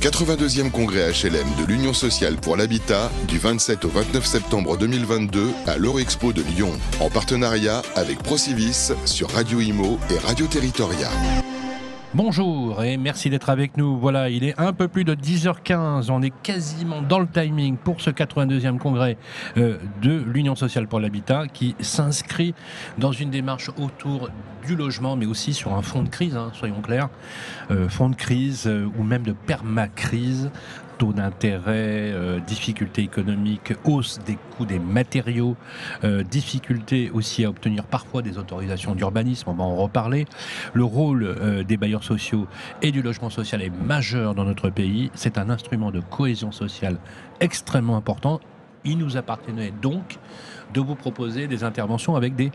82e congrès HLM de l'Union sociale pour l'habitat du 27 au 29 septembre 2022 à l'Eurexpo de Lyon, en partenariat avec Procivis sur Radio Imo et Radio Territoria. Bonjour et merci d'être avec nous. Voilà, il est un peu plus de 10h15. On est quasiment dans le timing pour ce 82e congrès euh, de l'Union sociale pour l'habitat qui s'inscrit dans une démarche autour du logement, mais aussi sur un fonds de crise, hein, soyons clairs, euh, fonds de crise euh, ou même de permacrise taux d'intérêt, euh, difficultés économiques, hausse des coûts des matériaux, euh, difficultés aussi à obtenir parfois des autorisations d'urbanisme, on va en reparler. Le rôle euh, des bailleurs sociaux et du logement social est majeur dans notre pays. C'est un instrument de cohésion sociale extrêmement important. Il nous appartenait donc de vous proposer des interventions avec des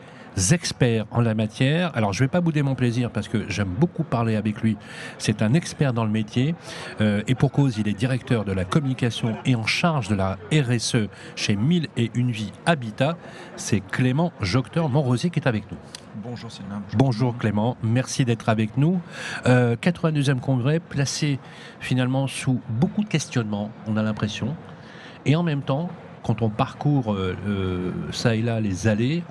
experts en la matière. Alors, je ne vais pas bouder mon plaisir parce que j'aime beaucoup parler avec lui. C'est un expert dans le métier euh, et pour cause, il est directeur de la communication et en charge de la RSE chez 1000 et une vie Habitat. C'est Clément Jocteur Montrosier qui est avec nous. Bonjour Sylvain. Bonjour, Clément, merci d'être avec nous. Euh, 82e congrès placé finalement sous beaucoup de questionnements, on a l'impression. Et en même temps, quand on parcourt euh, euh, ça et là les allées,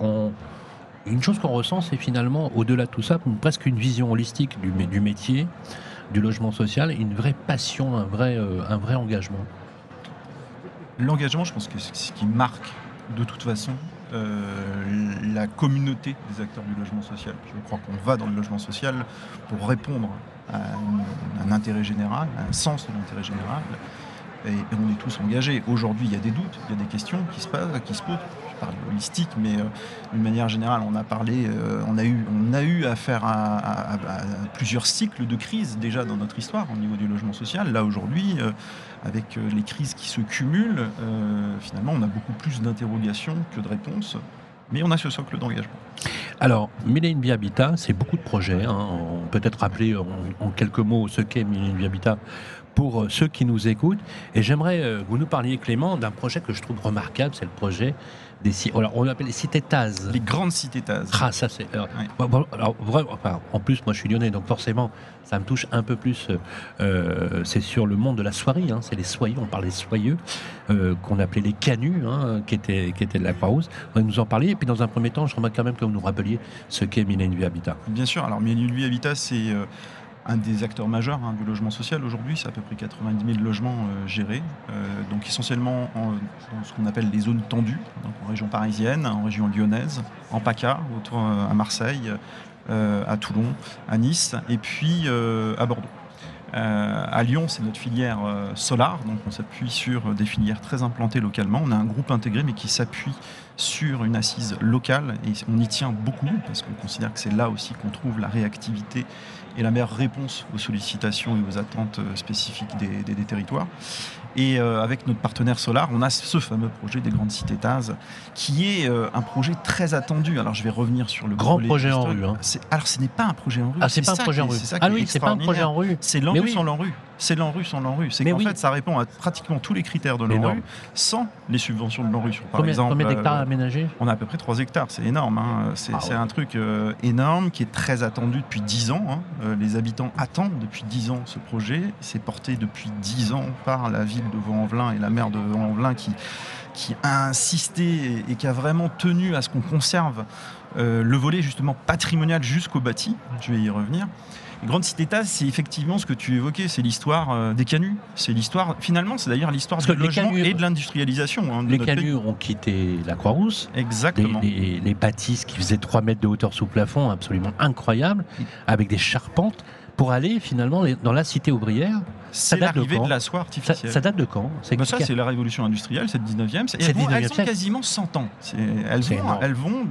une chose qu'on ressent, c'est finalement, au-delà de tout ça, presque une vision holistique du, métier, du logement social, une vraie passion, un vrai, euh, un vrai engagement. L'engagement, je pense que c'est ce qui marque de toute façon la communauté des acteurs du logement social. Je crois qu'on va dans le logement social pour répondre à un, un intérêt général, à un sens de l'intérêt général. Et, on est tous engagés. Aujourd'hui, il y a des doutes, il y a des questions qui se, passent, qui se posent parle holistique, mais euh, d'une manière générale, on a parlé, euh, on, a eu, on a eu affaire à, plusieurs cycles de crise déjà dans notre histoire au niveau du logement social. Là, aujourd'hui, euh, avec les crises qui se cumulent, finalement, on a beaucoup plus d'interrogations que de réponses, mais on a ce socle d'engagement. Alors, Millennium Habitat, c'est beaucoup de projets. Hein. On peut peut-être rappeler en, en, quelques mots ce qu'est Millennium Habitat pour ceux qui nous écoutent. Et j'aimerais que vous nous parliez, Clément, d'un projet que je trouve remarquable, c'est le projet des alors on appelle les cités. Les grandes cités. Ah, ça c'est. Alors, enfin, en plus, moi je suis lyonnais, donc forcément, ça me touche un peu plus. Euh, c'est sur le monde de la soirée, hein, c'est les soyeux, on parle des soyeux, euh, qu'on appelait les canuts, hein, qui, étaient, qui étaient de la Croix-Rousse. On va nous en parler. Et puis dans un premier temps, je remarque quand même que vous nous rappeliez ce qu'est Millennium Habitat. Bien sûr, alors Millennium Habitat, c'est. Euh, un des acteurs majeurs hein, du logement social aujourd'hui. C'est à peu près 90 000 logements euh, gérés, euh, donc essentiellement en, dans ce qu'on appelle les zones tendues, en région parisienne, en région lyonnaise, en PACA, autour euh, à Marseille, à Toulon, à Nice, et puis à Bordeaux. Euh, à Lyon, c'est notre filière euh, Solar, donc on s'appuie sur des filières très implantées localement. On a un groupe intégré, mais qui s'appuie sur une assise locale, et on y tient beaucoup, parce qu'on considère que c'est là aussi qu'on trouve la réactivité et la meilleure réponse aux sollicitations et aux attentes spécifiques des, des, des territoires. Et euh, avec notre partenaire Solar, on a ce fameux projet des grandes cités TAS, qui est euh, un projet très attendu. Alors je vais revenir sur le grand projet en rue. Hein. Alors ce n'est pas un projet en rue. Ah, c'est pas un projet en rue. Ah oui, c'est pas un projet en rue. C'est l'ANRU sans. C'est l'ANRU sans l'ANRU. C'est qu'en oui. fait, ça répond à pratiquement tous les critères de l'ANRU sans les subventions de l'ANRU. Par combien, exemple, combien d'hectares euh, aménagés On a à peu près 3 hectares. C'est énorme. Hein. C'est ah, ouais. un truc euh, énorme qui est très attendu depuis 10 ans. Hein. Euh, les habitants attendent depuis 10 ans ce projet. C'est porté depuis 10 ans par la ville de Vaux-en-Velin et la maire de Vaux-en-Velin qui, qui a insisté et qui a vraiment tenu à ce qu'on conserve euh, le volet justement patrimonial jusqu'au bâti. Je vais y revenir. Cités TAS, c'est effectivement ce que tu évoquais, c'est l'histoire euh, des canuts. C'est l'histoire, finalement, c'est d'ailleurs l'histoire du logement et de l'industrialisation. Hein, les canuts pays. ont quitté la Croix-Rousse. Exactement. Les, les, les, bâtisses qui faisaient 3 mètres de hauteur sous plafond, absolument incroyables, avec des charpentes, pour aller finalement dans la cité ouvrière. C'est l'arrivée de, de, la soie artificielle. Ça, ça date de quand ben Ça, c'est la révolution industrielle, c'est le 19e. Et elles, vont, elles ont quasiment 100 ans. Elles vont, elles vont,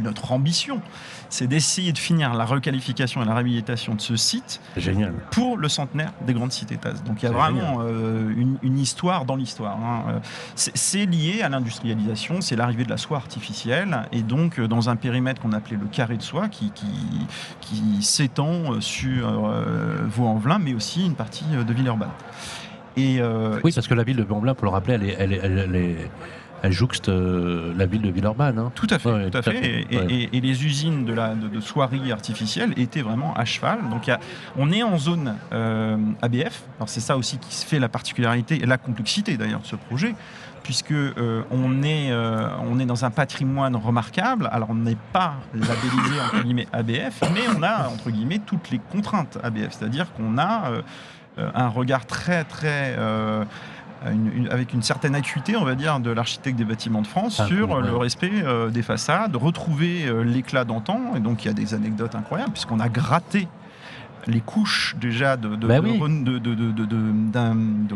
notre ambition, c'est d'essayer de finir la requalification et la réhabilitation de ce site Génial. pour le centenaire des grandes cités TAS. Donc il y a vraiment euh, une, une, histoire dans l'histoire. Hein. C'est lié à l'industrialisation, c'est l'arrivée de la soie artificielle, et donc euh, dans un périmètre qu'on appelait le carré de soie, qui, qui, qui s'étend sur euh, Vaux-en-Velin, mais aussi une partie de Villeurbanne. Et euh, oui, parce que la ville de Vaux-en-Velin, pour le rappeler, elle est, elle est, elle est elle jouxte euh, la ville de Villeurbanne. Hein. Tout à fait, Ouais, tout à fait. fait, Et, ouais. et- et les usines de, la, de, de soieries artificielles étaient vraiment à cheval. Donc il y a- on est en zone euh, ABF. Alors c'est ça aussi qui se fait la particularité et la complexité d'ailleurs de ce projet, puisque euh, on, est, euh, on est dans un patrimoine remarquable. Alors on n'est pas labellisé entre guillemets ABF, mais on a entre guillemets toutes les contraintes ABF, c'est-à-dire qu'on a euh, un regard très très une- une- avec une certaine acuité, on va dire, de l'architecte des bâtiments de France Ah, sur ouais. le respect euh, des façades, retrouver euh, l'éclat d'antan. Et donc, il y a des anecdotes incroyables, puisqu'on a gratté les couches déjà de, Bah oui.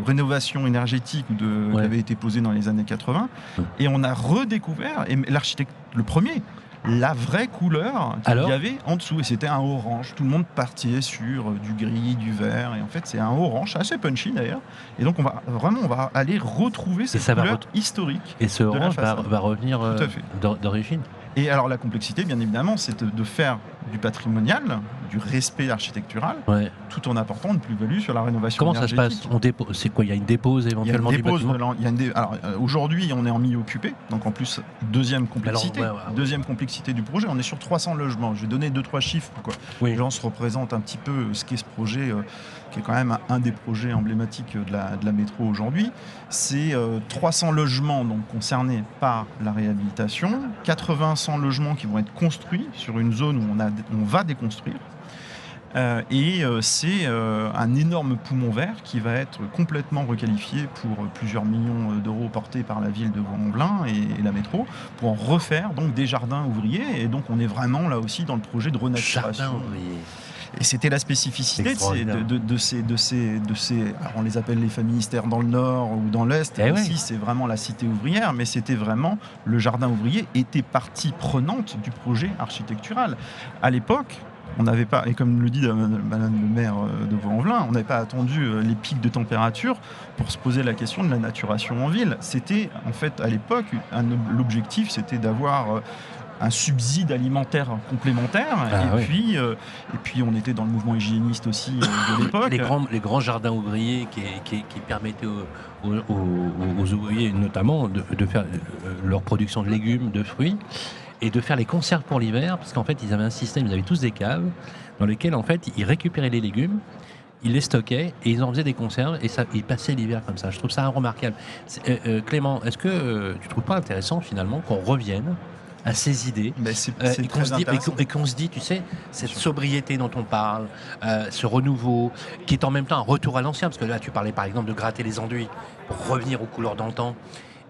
rénovation énergétique de, Ouais. qui avait été posée dans les années 80. Ouais. Et on a redécouvert, et l'architecte, le premier, la vraie couleur qu'il y avait en dessous. Et c'était un orange. Tout le monde partait sur euh, du gris, du vert. Et en fait, c'est un orange, assez punchy d'ailleurs. Et donc, on va vraiment on va aller retrouver cette ça couleur historique. Et ce orange va, revenir euh, d'origine. Et alors, la complexité, bien évidemment, c'est de- de faire du patrimonial, du respect architectural, Ouais. tout en apportant une plus-value sur la rénovation Comment ça se passe On dépose. C'est quoi Il y a une dépose Il y a une éventuellement du dépose bâtiment de l'en- il y a une dé- alors, euh, aujourd'hui, on est en milieu occupé, donc en plus, deuxième complexité. ouais, ouais, ouais. Deuxième complexité du projet, on est sur 300 logements. Je vais donner deux, trois chiffres pour que Oui. les gens se représentent un petit peu ce qu'est ce projet, euh, qui est quand même un, des projets emblématiques de la, de la métro aujourd'hui. C'est euh, 300 logements donc, concernés par la réhabilitation, 80-100 logements qui vont être construits sur une zone où on, a, on va déconstruire. Euh, et euh, c'est euh, un énorme poumon vert qui va être complètement requalifié pour plusieurs millions d'euros portés par la ville de Vaux-en-Velin et, et la métro pour en refaire donc des jardins ouvriers. Et donc on est vraiment là aussi dans le projet de renaturation. Jardin ouvrier. Et c'était la spécificité de ces, de, ces, de ces, de ces- alors on les appelle les familles dans le nord ou dans l'est. Eh Ici, c'est vraiment la cité ouvrière, mais c'était vraiment le jardin ouvrier était partie prenante du projet architectural. À l'époque, on n'avait pas, et comme le dit Madame le maire euh, de Vaux-en-Velin, on n'avait pas attendu euh, les pics de température pour se poser la question de la naturation en ville. C'était en fait à l'époque l'objectif, c'était d'avoir euh, un subside alimentaire complémentaire. Ah et, oui. puis, euh, et puis, on était dans le mouvement hygiéniste aussi euh, de l'époque. Les grands, les grands jardins ouvriers qui, qui- qui permettaient aux, aux- aux- aux ouvriers notamment de, de faire euh, leur production de légumes, de fruits et de faire les conserves pour l'hiver parce qu'en fait ils avaient un système, ils avaient tous des caves dans lesquelles en fait ils récupéraient les légumes ils les stockaient et ils en faisaient des conserves et ça, ils passaient l'hiver comme ça. Je trouve ça remarquable. Euh, Clément, est-ce que euh, tu trouves pas intéressant finalement qu'on revienne à ces idées Mais c'est c'est et qu'on se dit, et intéressant. qu'on- et qu'on se dit, tu sais, cette sobriété dont on parle, euh, ce renouveau, qui est en même temps un retour à l'ancien, parce que là, tu parlais par exemple de gratter les enduits pour revenir aux couleurs d'antan,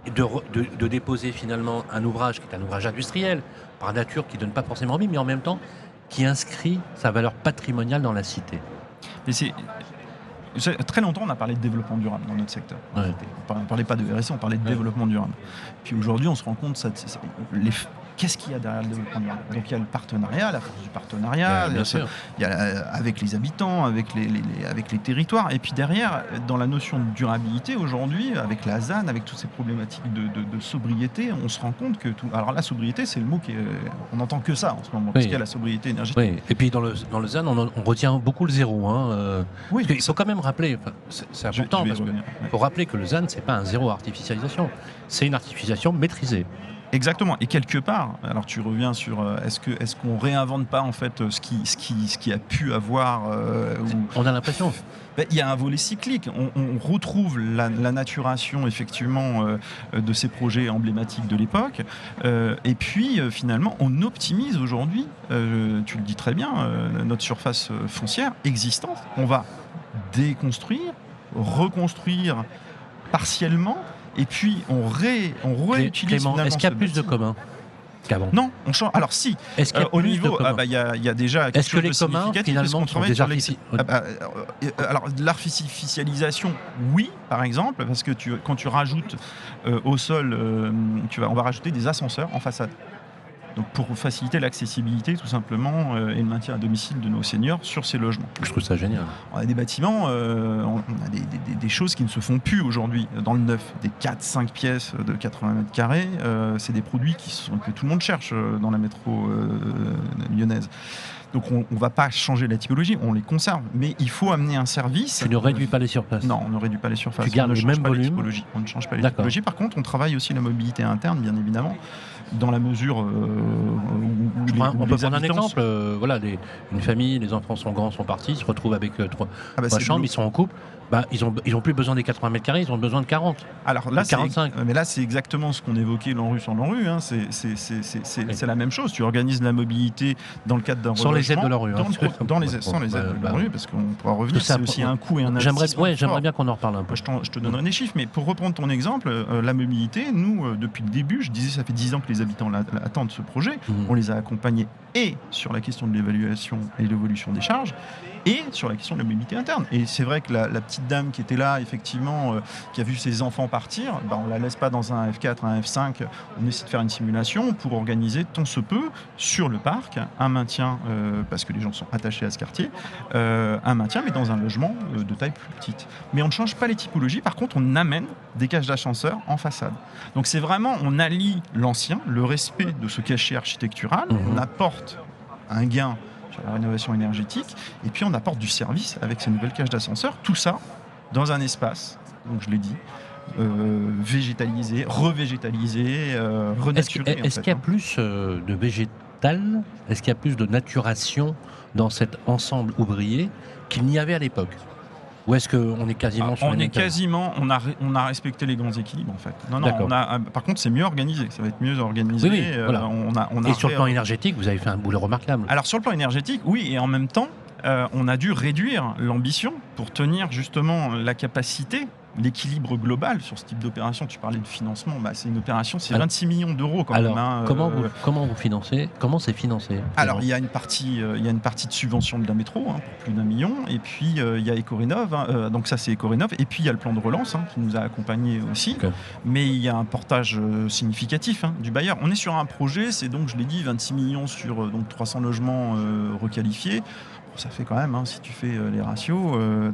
et de, de, de déposer finalement un ouvrage qui est un ouvrage industriel, par nature, qui donne pas forcément envie, mais en même temps qui inscrit sa valeur patrimoniale dans la cité. Et c'est- c'est- Très longtemps, on a parlé de développement durable dans notre secteur. Ouais. On ne parlait pas de RSE, on parlait de Ouais. développement durable. Puis aujourd'hui, on se rend compte, ça, ça- les- qu'est-ce qu'il y a derrière le développement durable Donc il y a le partenariat, la force du partenariat, bien il y a- sûr. il y a la- avec les habitants, avec les, les- les- avec les territoires. Et puis derrière, dans la notion de durabilité, aujourd'hui, avec la ZAN, avec toutes ces problématiques de, de- de sobriété, on se rend compte que tout. Alors la sobriété, c'est le mot qui est. On n'entend que ça en ce moment, parce qu'il y a la sobriété énergétique. Oui. Et puis dans le, dans le ZAN, on, on retient beaucoup le zéro. Hein, euh, Oui, parce qu'il faut quand même rappeler, c'est important, parce ouais. faut rappeler que le ZAN, c'est pas un zéro artificialisation, c'est une artificialisation maîtrisée. Exactement. Et quelque part, alors tu reviens sur euh, est-ce que est-ce qu'on réinvente pas en fait euh, ce qui ce qui ce qui a pu avoir euh, ou- On a l'impression. Ben, il y a un volet cyclique. On, on retrouve la, la naturation effectivement euh, de ces projets emblématiques de l'époque. Et puis finalement, on optimise aujourd'hui, tu le dis très bien, notre surface foncière existante. On va déconstruire, reconstruire partiellement. Et puis on, ré, on réutilise est-ce qu'il y a plus de bâtiment. commun qu'avant Non, on change. Alors si, Est-ce qu'il y euh, a au plus niveau, ah bah, il y, a- il y a déjà quelque Est-ce que chose les de communs, finalement, sont Ah bah, euh, alors l'artificialisation, oui, par exemple, parce que tu, quand tu rajoutes euh, au sol, euh, tu vas, on va rajouter des ascenseurs en façade. Donc pour faciliter l'accessibilité tout simplement euh, et le maintien à domicile de nos seniors sur ces logements. Je trouve ça génial. On a des bâtiments, euh, on a des, des- des- des choses qui ne se font plus aujourd'hui dans le neuf. Des 4-5 pièces de 80 mètres carrés, euh, c'est des produits qui sont, que tout le monde cherche dans la métro lyonnaise. Donc on ne va pas changer la typologie, on les conserve, mais il faut amener un service. Tu ne réduis pas les surfaces Non, on ne réduit pas les surfaces. Tu gardes on ne change mêmes pas les typologies. On ne change pas les typologies. Par contre, on travaille aussi la mobilité interne, bien évidemment, dans la mesure euh, où, les, où on peut les prendre un exemple. euh, voilà, des- une famille, les enfants sont grands, sont partis, ils se retrouvent avec euh, trois, Ah bah, trois chambres, ils sont en couple. Bah, ils ont, ils ont plus besoin des 80 mètres carrés, ils ont besoin de 40. Alors là, c'est, 45. mais là, c'est exactement ce qu'on évoquait sur l'ANRU. Hein. C'est, la même chose. Tu organises la mobilité dans le cadre d'un Sans les aides de l'ANRU, hein. Dans, le pro- dans les, sans les aides de bah, l'ANRU, parce qu'on pourra revenir. C'est aussi un coût et un J'aimerais, ouais, bien qu'on en reparle un peu. Je, te donnerai des chiffres, mais pour reprendre ton exemple, euh, la mobilité, nous, euh, depuis le début, je disais, ça fait 10 ans que les habitants la- la- attendent ce projet. Mhm. On les a accompagnés et sur la question de l'évaluation et l'évolution des charges, et sur la question de la mobilité interne. Et c'est vrai que la, la petite dame qui était là, effectivement, euh, qui a vu ses enfants partir, bah, on la laisse pas dans un F4, un F5. On essaie de faire une simulation pour organiser tant se peut sur le parc un maintien, parce que les gens sont attachés à ce quartier, euh, un maintien, mais dans un logement euh, de taille plus petite. Mais on ne change pas les typologies. Par contre, on amène des cages d'ascenseur en façade. Donc c'est vraiment, on allie l'ancien, le respect de ce cachet architectural, Mhm. on apporte un gain sur la rénovation énergétique, et puis on apporte du service avec ces nouvelles cages d'ascenseur. Tout ça dans un espace, donc je l'ai dit, euh, végétalisé, revégétalisé, euh, Est-ce renaturé. en est-ce fait, qu'il y a hein. plus euh, de Est-ce qu'il y a plus de naturation dans cet ensemble ouvrier qu'il n'y avait à l'époque Ou est-ce qu'on est quasiment Ah, sur on est quasiment, on a, ré- on a respecté les grands équilibres en fait. Non, non, D'accord. on a, euh, par contre, c'est mieux organisé. Ça va être mieux organisé. Oui, oui, euh, voilà. on a, on a Et sur le plan énergétique, vous avez fait un boulot remarquable. Alors sur le plan énergétique, oui, et en même temps, euh, on a dû réduire l'ambition pour tenir justement la capacité, l'équilibre global sur ce type d'opération. Tu parlais de financement, bah, c'est une opération, c'est Alors- 26 millions d'euros quand Alors, même. hein, comment, euh, vous, comment vous financez Comment c'est financé alors, il y a une partie, euh, il y a une partie de subvention de la métro hein, pour plus d'un million, et puis euh, il y a Ecorénov, hein, donc ça c'est Ecorénov, et puis il y a le plan de relance hein, qui nous a accompagnés aussi. Mais il y a un portage significatif hein, du bailleur. On est sur un projet, c'est donc, je l'ai dit, 26 millions sur donc 300 logements requalifiés. Ça fait quand même, hein, si tu fais euh, les ratios,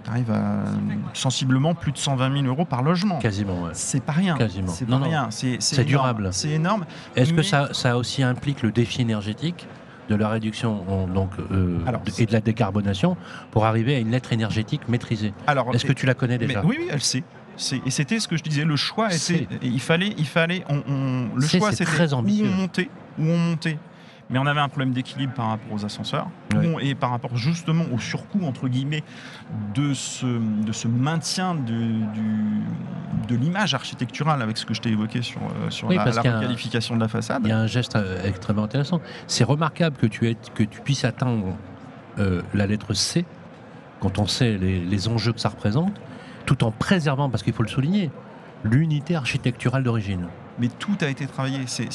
tu arrives à euh, sensiblement plus de 120 000 euros par logement. Quasiment, ouais. C'est pas rien. Quasiment. C'est pas non. rien. C'est durable. C'est énorme. Est-ce que ça, ça aussi implique le défi énergétique de la réduction donc, euh, Alors, et de la décarbonation pour arriver à une lettre énergétique maîtrisée? Est-ce que tu la connais Mais déjà oui, oui, elle sait. Et c'était ce que je disais, le choix était. Il fallait, il fallait, on, on- le choix c'était très où ambitieux. on montait, où on montait. Mais on avait un problème d'équilibre par rapport aux ascenseurs Ouais. et par rapport justement au surcoût entre guillemets de ce, de ce maintien de, du- de l'image architecturale avec ce que je t'ai évoqué sur, euh, sur Oui, la, la un- requalification de la façade. Il y a un geste euh, extrêmement intéressant. C'est remarquable que tu, aies- que tu puisses atteindre euh, la lettre C quand on sait les, les enjeux que ça représente, tout en préservant, parce qu'il faut le souligner, l'unité architecturale d'origine. Mais tout a été travaillé. C'est,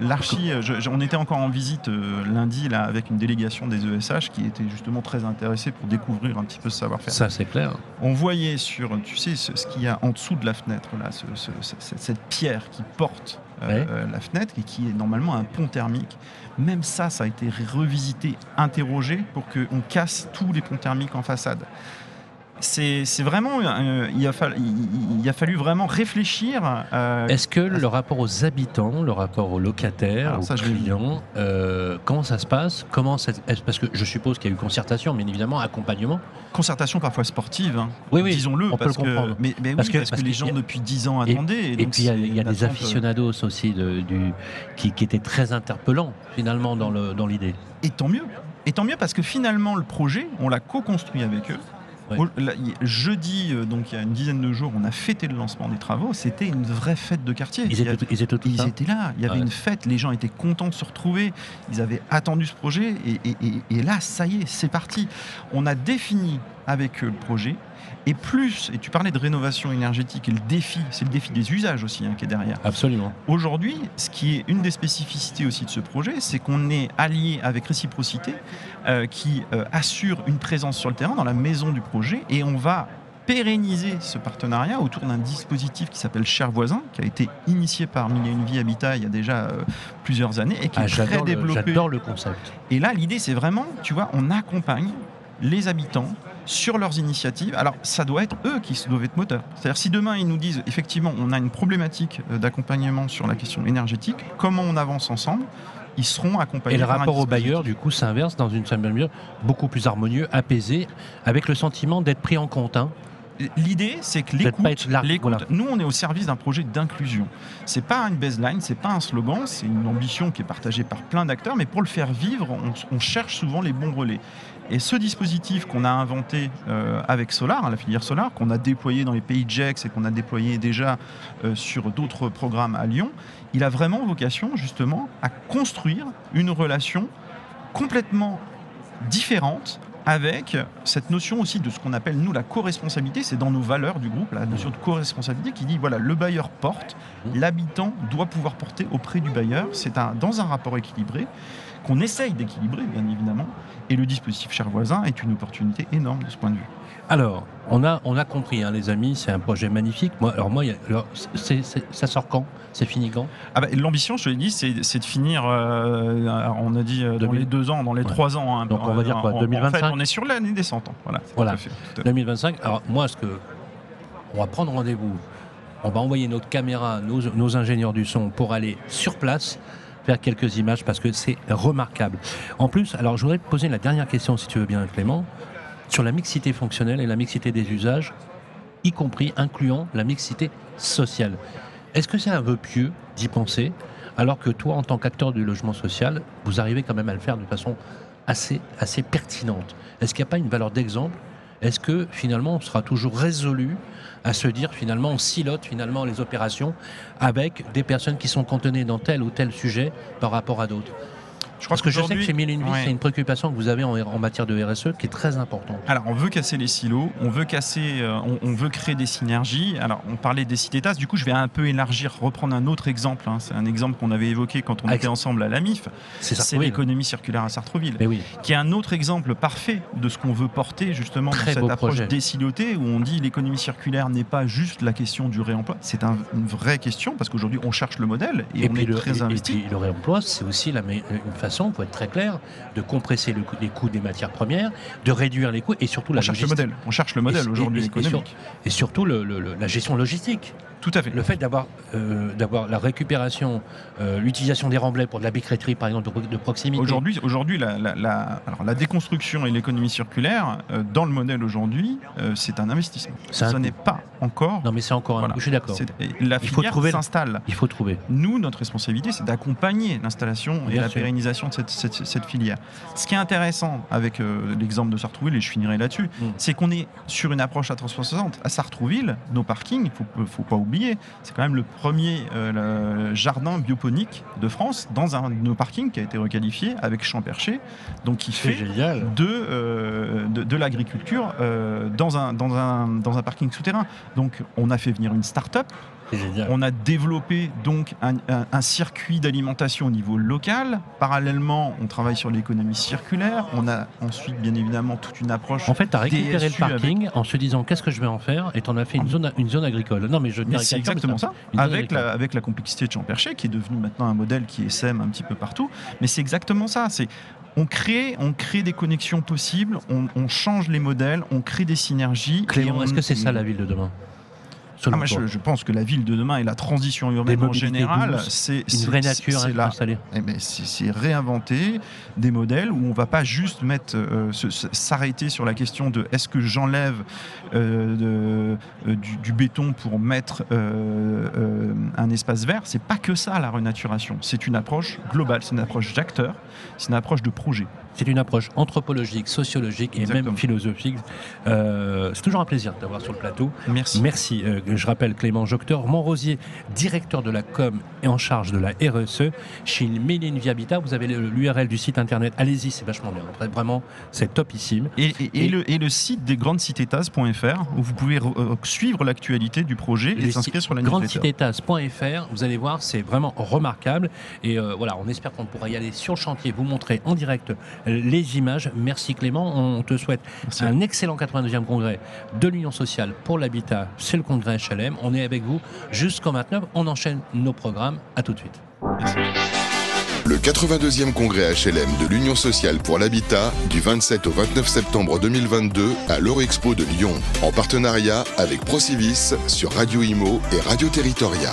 l'archi, euh, on était encore en visite euh, lundi là, avec une délégation des ESH qui était justement très intéressée pour découvrir un petit peu ce savoir-faire. Ça, c'est clair. On voyait sur, tu sais, ce, ce qu'il y a en dessous de la fenêtre, là, ce- ce- ce- cette, cette pierre qui porte euh, euh, la fenêtre et qui est normalement un pont thermique. Même ça, ça a été revisité, interrogé pour qu'on casse tous les ponts thermiques en façade. C'est vraiment, euh, il, a fallu, il, il a fallu vraiment réfléchir. euh, Est-ce que le rapport aux habitants, le rapport aux locataires, Alors aux ça, clients, euh, comment ça se passe? Comment ça- Parce que je suppose qu'il y a eu concertation, bien évidemment, accompagnement. concertation parfois sportive, hein, Oui, oui, disons-le, on peut parce, le que, comprendre. mais, mais oui, Parce parce que- que, les gens a- depuis 10 ans attendaient. Et puis il y a, c'est il y a une des aficionados aussi de- du, qui, qui étaient très interpellants finalement dans le- dans l'idée. Et tant mieux. Et tant mieux parce que finalement, le projet, on l'a co-construit avec eux. Ouais. Jeudi, euh, donc il y a une dizaine de jours, on a fêté le lancement des travaux. C'était une vraie fête de quartier. Ils étaient, ils étaient tous ils là étaient là, il y avait Ouais. une fête, les gens étaient contents de se retrouver, ils avaient attendu ce projet et, et- et- et là, ça y est, c'est parti. On a défini avec eux le projet et plus, et tu parlais de rénovation énergétique et le défi, c'est le défi des usages aussi hein, qui est derrière. Absolument. Aujourd'hui, ce qui est une des spécificités aussi de ce projet, c'est qu'on est allié avec Réciprocité, euh, qui euh, assure une présence sur le terrain dans la maison du projet, et on va pérenniser ce partenariat autour d'un dispositif qui s'appelle Cher Voisin, qui a été initié par Mille et une vie Habitat il y a déjà euh, plusieurs années et qui Ah, est très J'adore le, développé. j'adore le concept. Et là, l'idée, c'est vraiment, tu vois, on accompagne les habitants sur leurs initiatives. Alors, ça doit être eux qui doivent être moteurs. C'est-à-dire, si demain, ils nous disent, effectivement, on a une problématique euh, d'accompagnement sur la question énergétique, comment on avance ensemble ils seront accompagnés. Et le rapport au bailleur, du coup, s'inverse dans une certaine mesure, beaucoup plus harmonieux, apaisé, avec le sentiment d'être pris en compte. hein. L'idée, c'est que l'écoute, voilà. nous, on est au service d'un projet d'inclusion. C'est pas une baseline, c'est pas un slogan, c'est une ambition qui est partagée par plein d'acteurs, mais pour le faire vivre, on, on cherche souvent les bons relais. Et ce dispositif qu'on a inventé euh, avec Solar, hein, la filière Solar, qu'on a déployé dans les pays JEX et qu'on a déployé déjà euh, sur d'autres programmes à Lyon, il a vraiment vocation justement à construire une relation complètement différente avec cette notion aussi de ce qu'on appelle nous la co-responsabilité, c'est dans nos valeurs du groupe, la notion de co-responsabilité qui dit voilà, le bailleur porte, l'habitant doit pouvoir porter auprès du bailleur, c'est un, dans un rapport équilibré qu'on essaye d'équilibrer bien évidemment, et le dispositif cher voisin est une opportunité énorme de ce point de vue. Alors, on a, on a compris, hein, les amis, c'est un projet magnifique. Moi, alors moi, ça sort quand? C'est fini quand? Ah bah, L'ambition, je te l'ai dit, c'est de finir, euh, on a dit euh, dans 2000. les deux ans, dans les Ouais. trois ans. hein, Donc, on va dire quoi, en- en 2025? fait, on est sur l'année des 100 ans. Voilà. Voilà. Tout à fait, tout à fait. 2025. Alors moi, ce que on va prendre rendez-vous, on va envoyer notre caméra, nos, nos ingénieurs du son pour aller sur place faire quelques images parce que c'est remarquable. En plus, alors je voudrais te poser la dernière question, si tu veux bien, Clément, sur la mixité fonctionnelle et la mixité des usages, y compris incluant la mixité sociale. Est-ce que c'est un vœu pieux d'y penser, alors que toi, en tant qu'acteur du logement social, vous arrivez quand même à le faire de façon assez, assez pertinente? Est-ce qu'il n'y a pas une valeur d'exemple Est-ce que finalement, on sera toujours résolu à se dire finalement, on silote finalement les opérations avec des personnes qui sont cantonnées dans tel ou tel sujet par rapport à d'autres? Je crois que je sais que qu'aujourd'hui- chez Mille et une Vie, Ouais. c'est une préoccupation que vous avez en, en matière de RSE qui est très importante. Alors, on veut casser les silos, on veut casser, euh, on, on veut créer des synergies. Alors, on parlait des cités tasses. Du coup, je vais un peu élargir, reprendre un autre exemple. hein. C'est un exemple qu'on avait évoqué quand on Ah, était ensemble à la MIF. C'est l'économie circulaire à Sartreville, Mais oui, qui est un autre exemple parfait de ce qu'on veut porter justement Très dans cette approche projet. désilotée où on dit l'économie circulaire n'est pas juste la question du réemploi. C'est un- une vraie question parce qu'aujourd'hui, on cherche le modèle et, on est le, très et- et investi. le réemploi, c'est aussi la, une façon, pour être très clair, de compresser le les coûts des matières premières, de réduire les coûts et surtout la on cherche le logistique. modèle. On cherche le modèle aujourd'hui économique. Et surtout le- le- le- la gestion logistique. Tout à fait. Le fait d'avoir euh, d'avoir la récupération, euh, l'utilisation des remblais pour de la briqueterie, par exemple, de, de proximité. Aujourd'hui, aujourd'hui la, la- la- alors, la déconstruction et l'économie circulaire, euh, dans le modèle aujourd'hui, c'est un investissement. Coût. n'est pas encore. Non, mais c'est encore un Voilà. je suis d'accord. La Il faut filière trouver le- s'installe. Il faut trouver. Nous, notre responsabilité, c'est d'accompagner l'installation et la pérennisation de cette, cette- cette filière. Ce qui est intéressant avec l'exemple de Sartrouville, et je finirai là-dessus, Mm. c'est qu'on est sur une approche à 360. À Sartrouville, nos parkings, il ne faut, faut pas oublier, c'est quand même le premier euh, le jardin bioponique de France dans un de nos parkings qui a été requalifié avec champ perché, donc qui C'est fait génial. de, euh, de, de l'agriculture euh, dans, un, dans, un, dans un parking souterrain. Donc on a fait venir une start-up, C'est génial. on a développé donc un, un- un circuit d'alimentation au niveau local. Parallèlement, on travaille sur l'économie circulaire. On a ensuite bien évidemment toute une approche. En fait, tu as récupéré le parking en se disant qu'est-ce que je vais en faire? Et tu en as fait une zone, une zone agricole. Non, mais je Mais c'est exactement ça, avec la, avec la complexité de Champercher, qui est devenu maintenant un modèle qui essaime un petit peu partout. Mais c'est exactement ça. C'est on crée, on crée des connexions possibles, on, on change les modèles, on crée des synergies. Clément, on- est-ce que c'est ça la ville de demain? Ah, moi, je, je pense que la ville de demain et la transition urbaine en général, douces, c'est Une c'est- vraie nature c'est la- installée. Eh ben, c'est réinventer des modèles où on va pas juste mettre euh, s'arrêter sur la question de est-ce que j'enlève euh, euh, du, du béton pour mettre un espace vert. C'est pas que ça la renaturation. C'est une approche globale, c'est une approche d'acteur, c'est une approche de projet. C'est une approche anthropologique, sociologique et Exactement. même philosophique. Euh, c'est toujours un plaisir de t'avoir sur le plateau. Merci. Merci. Euh, je rappelle Clément Jocteur, Montrosier, directeur de la com et en charge de la RSE chez Méline Viabita. Vous avez l'URL du site internet. Allez-y, c'est vachement bien. Vraiment, c'est topissime. Et, et- et Et- le, et le site des grandecitétas.fr où vous pouvez euh, suivre l'actualité du projet et s'inscrire sur la newsletter. grandecitétas.fr, vous allez voir, c'est vraiment remarquable. Et euh, voilà, on espère qu'on pourra y aller sur le chantier, vous montrer en direct les images. Merci Clément, on te souhaite Merci. un excellent 82e congrès de l'Union sociale pour l'habitat. C'est le congrès HLM. On est avec vous jusqu'en 29. On enchaîne nos programmes. À tout de suite. Le 82e congrès HLM de l'Union sociale pour l'habitat du 27 au 29 septembre 2022 à l'Eurexpo de Lyon, en partenariat avec Procivis sur Radio Imo et Radio Territoria.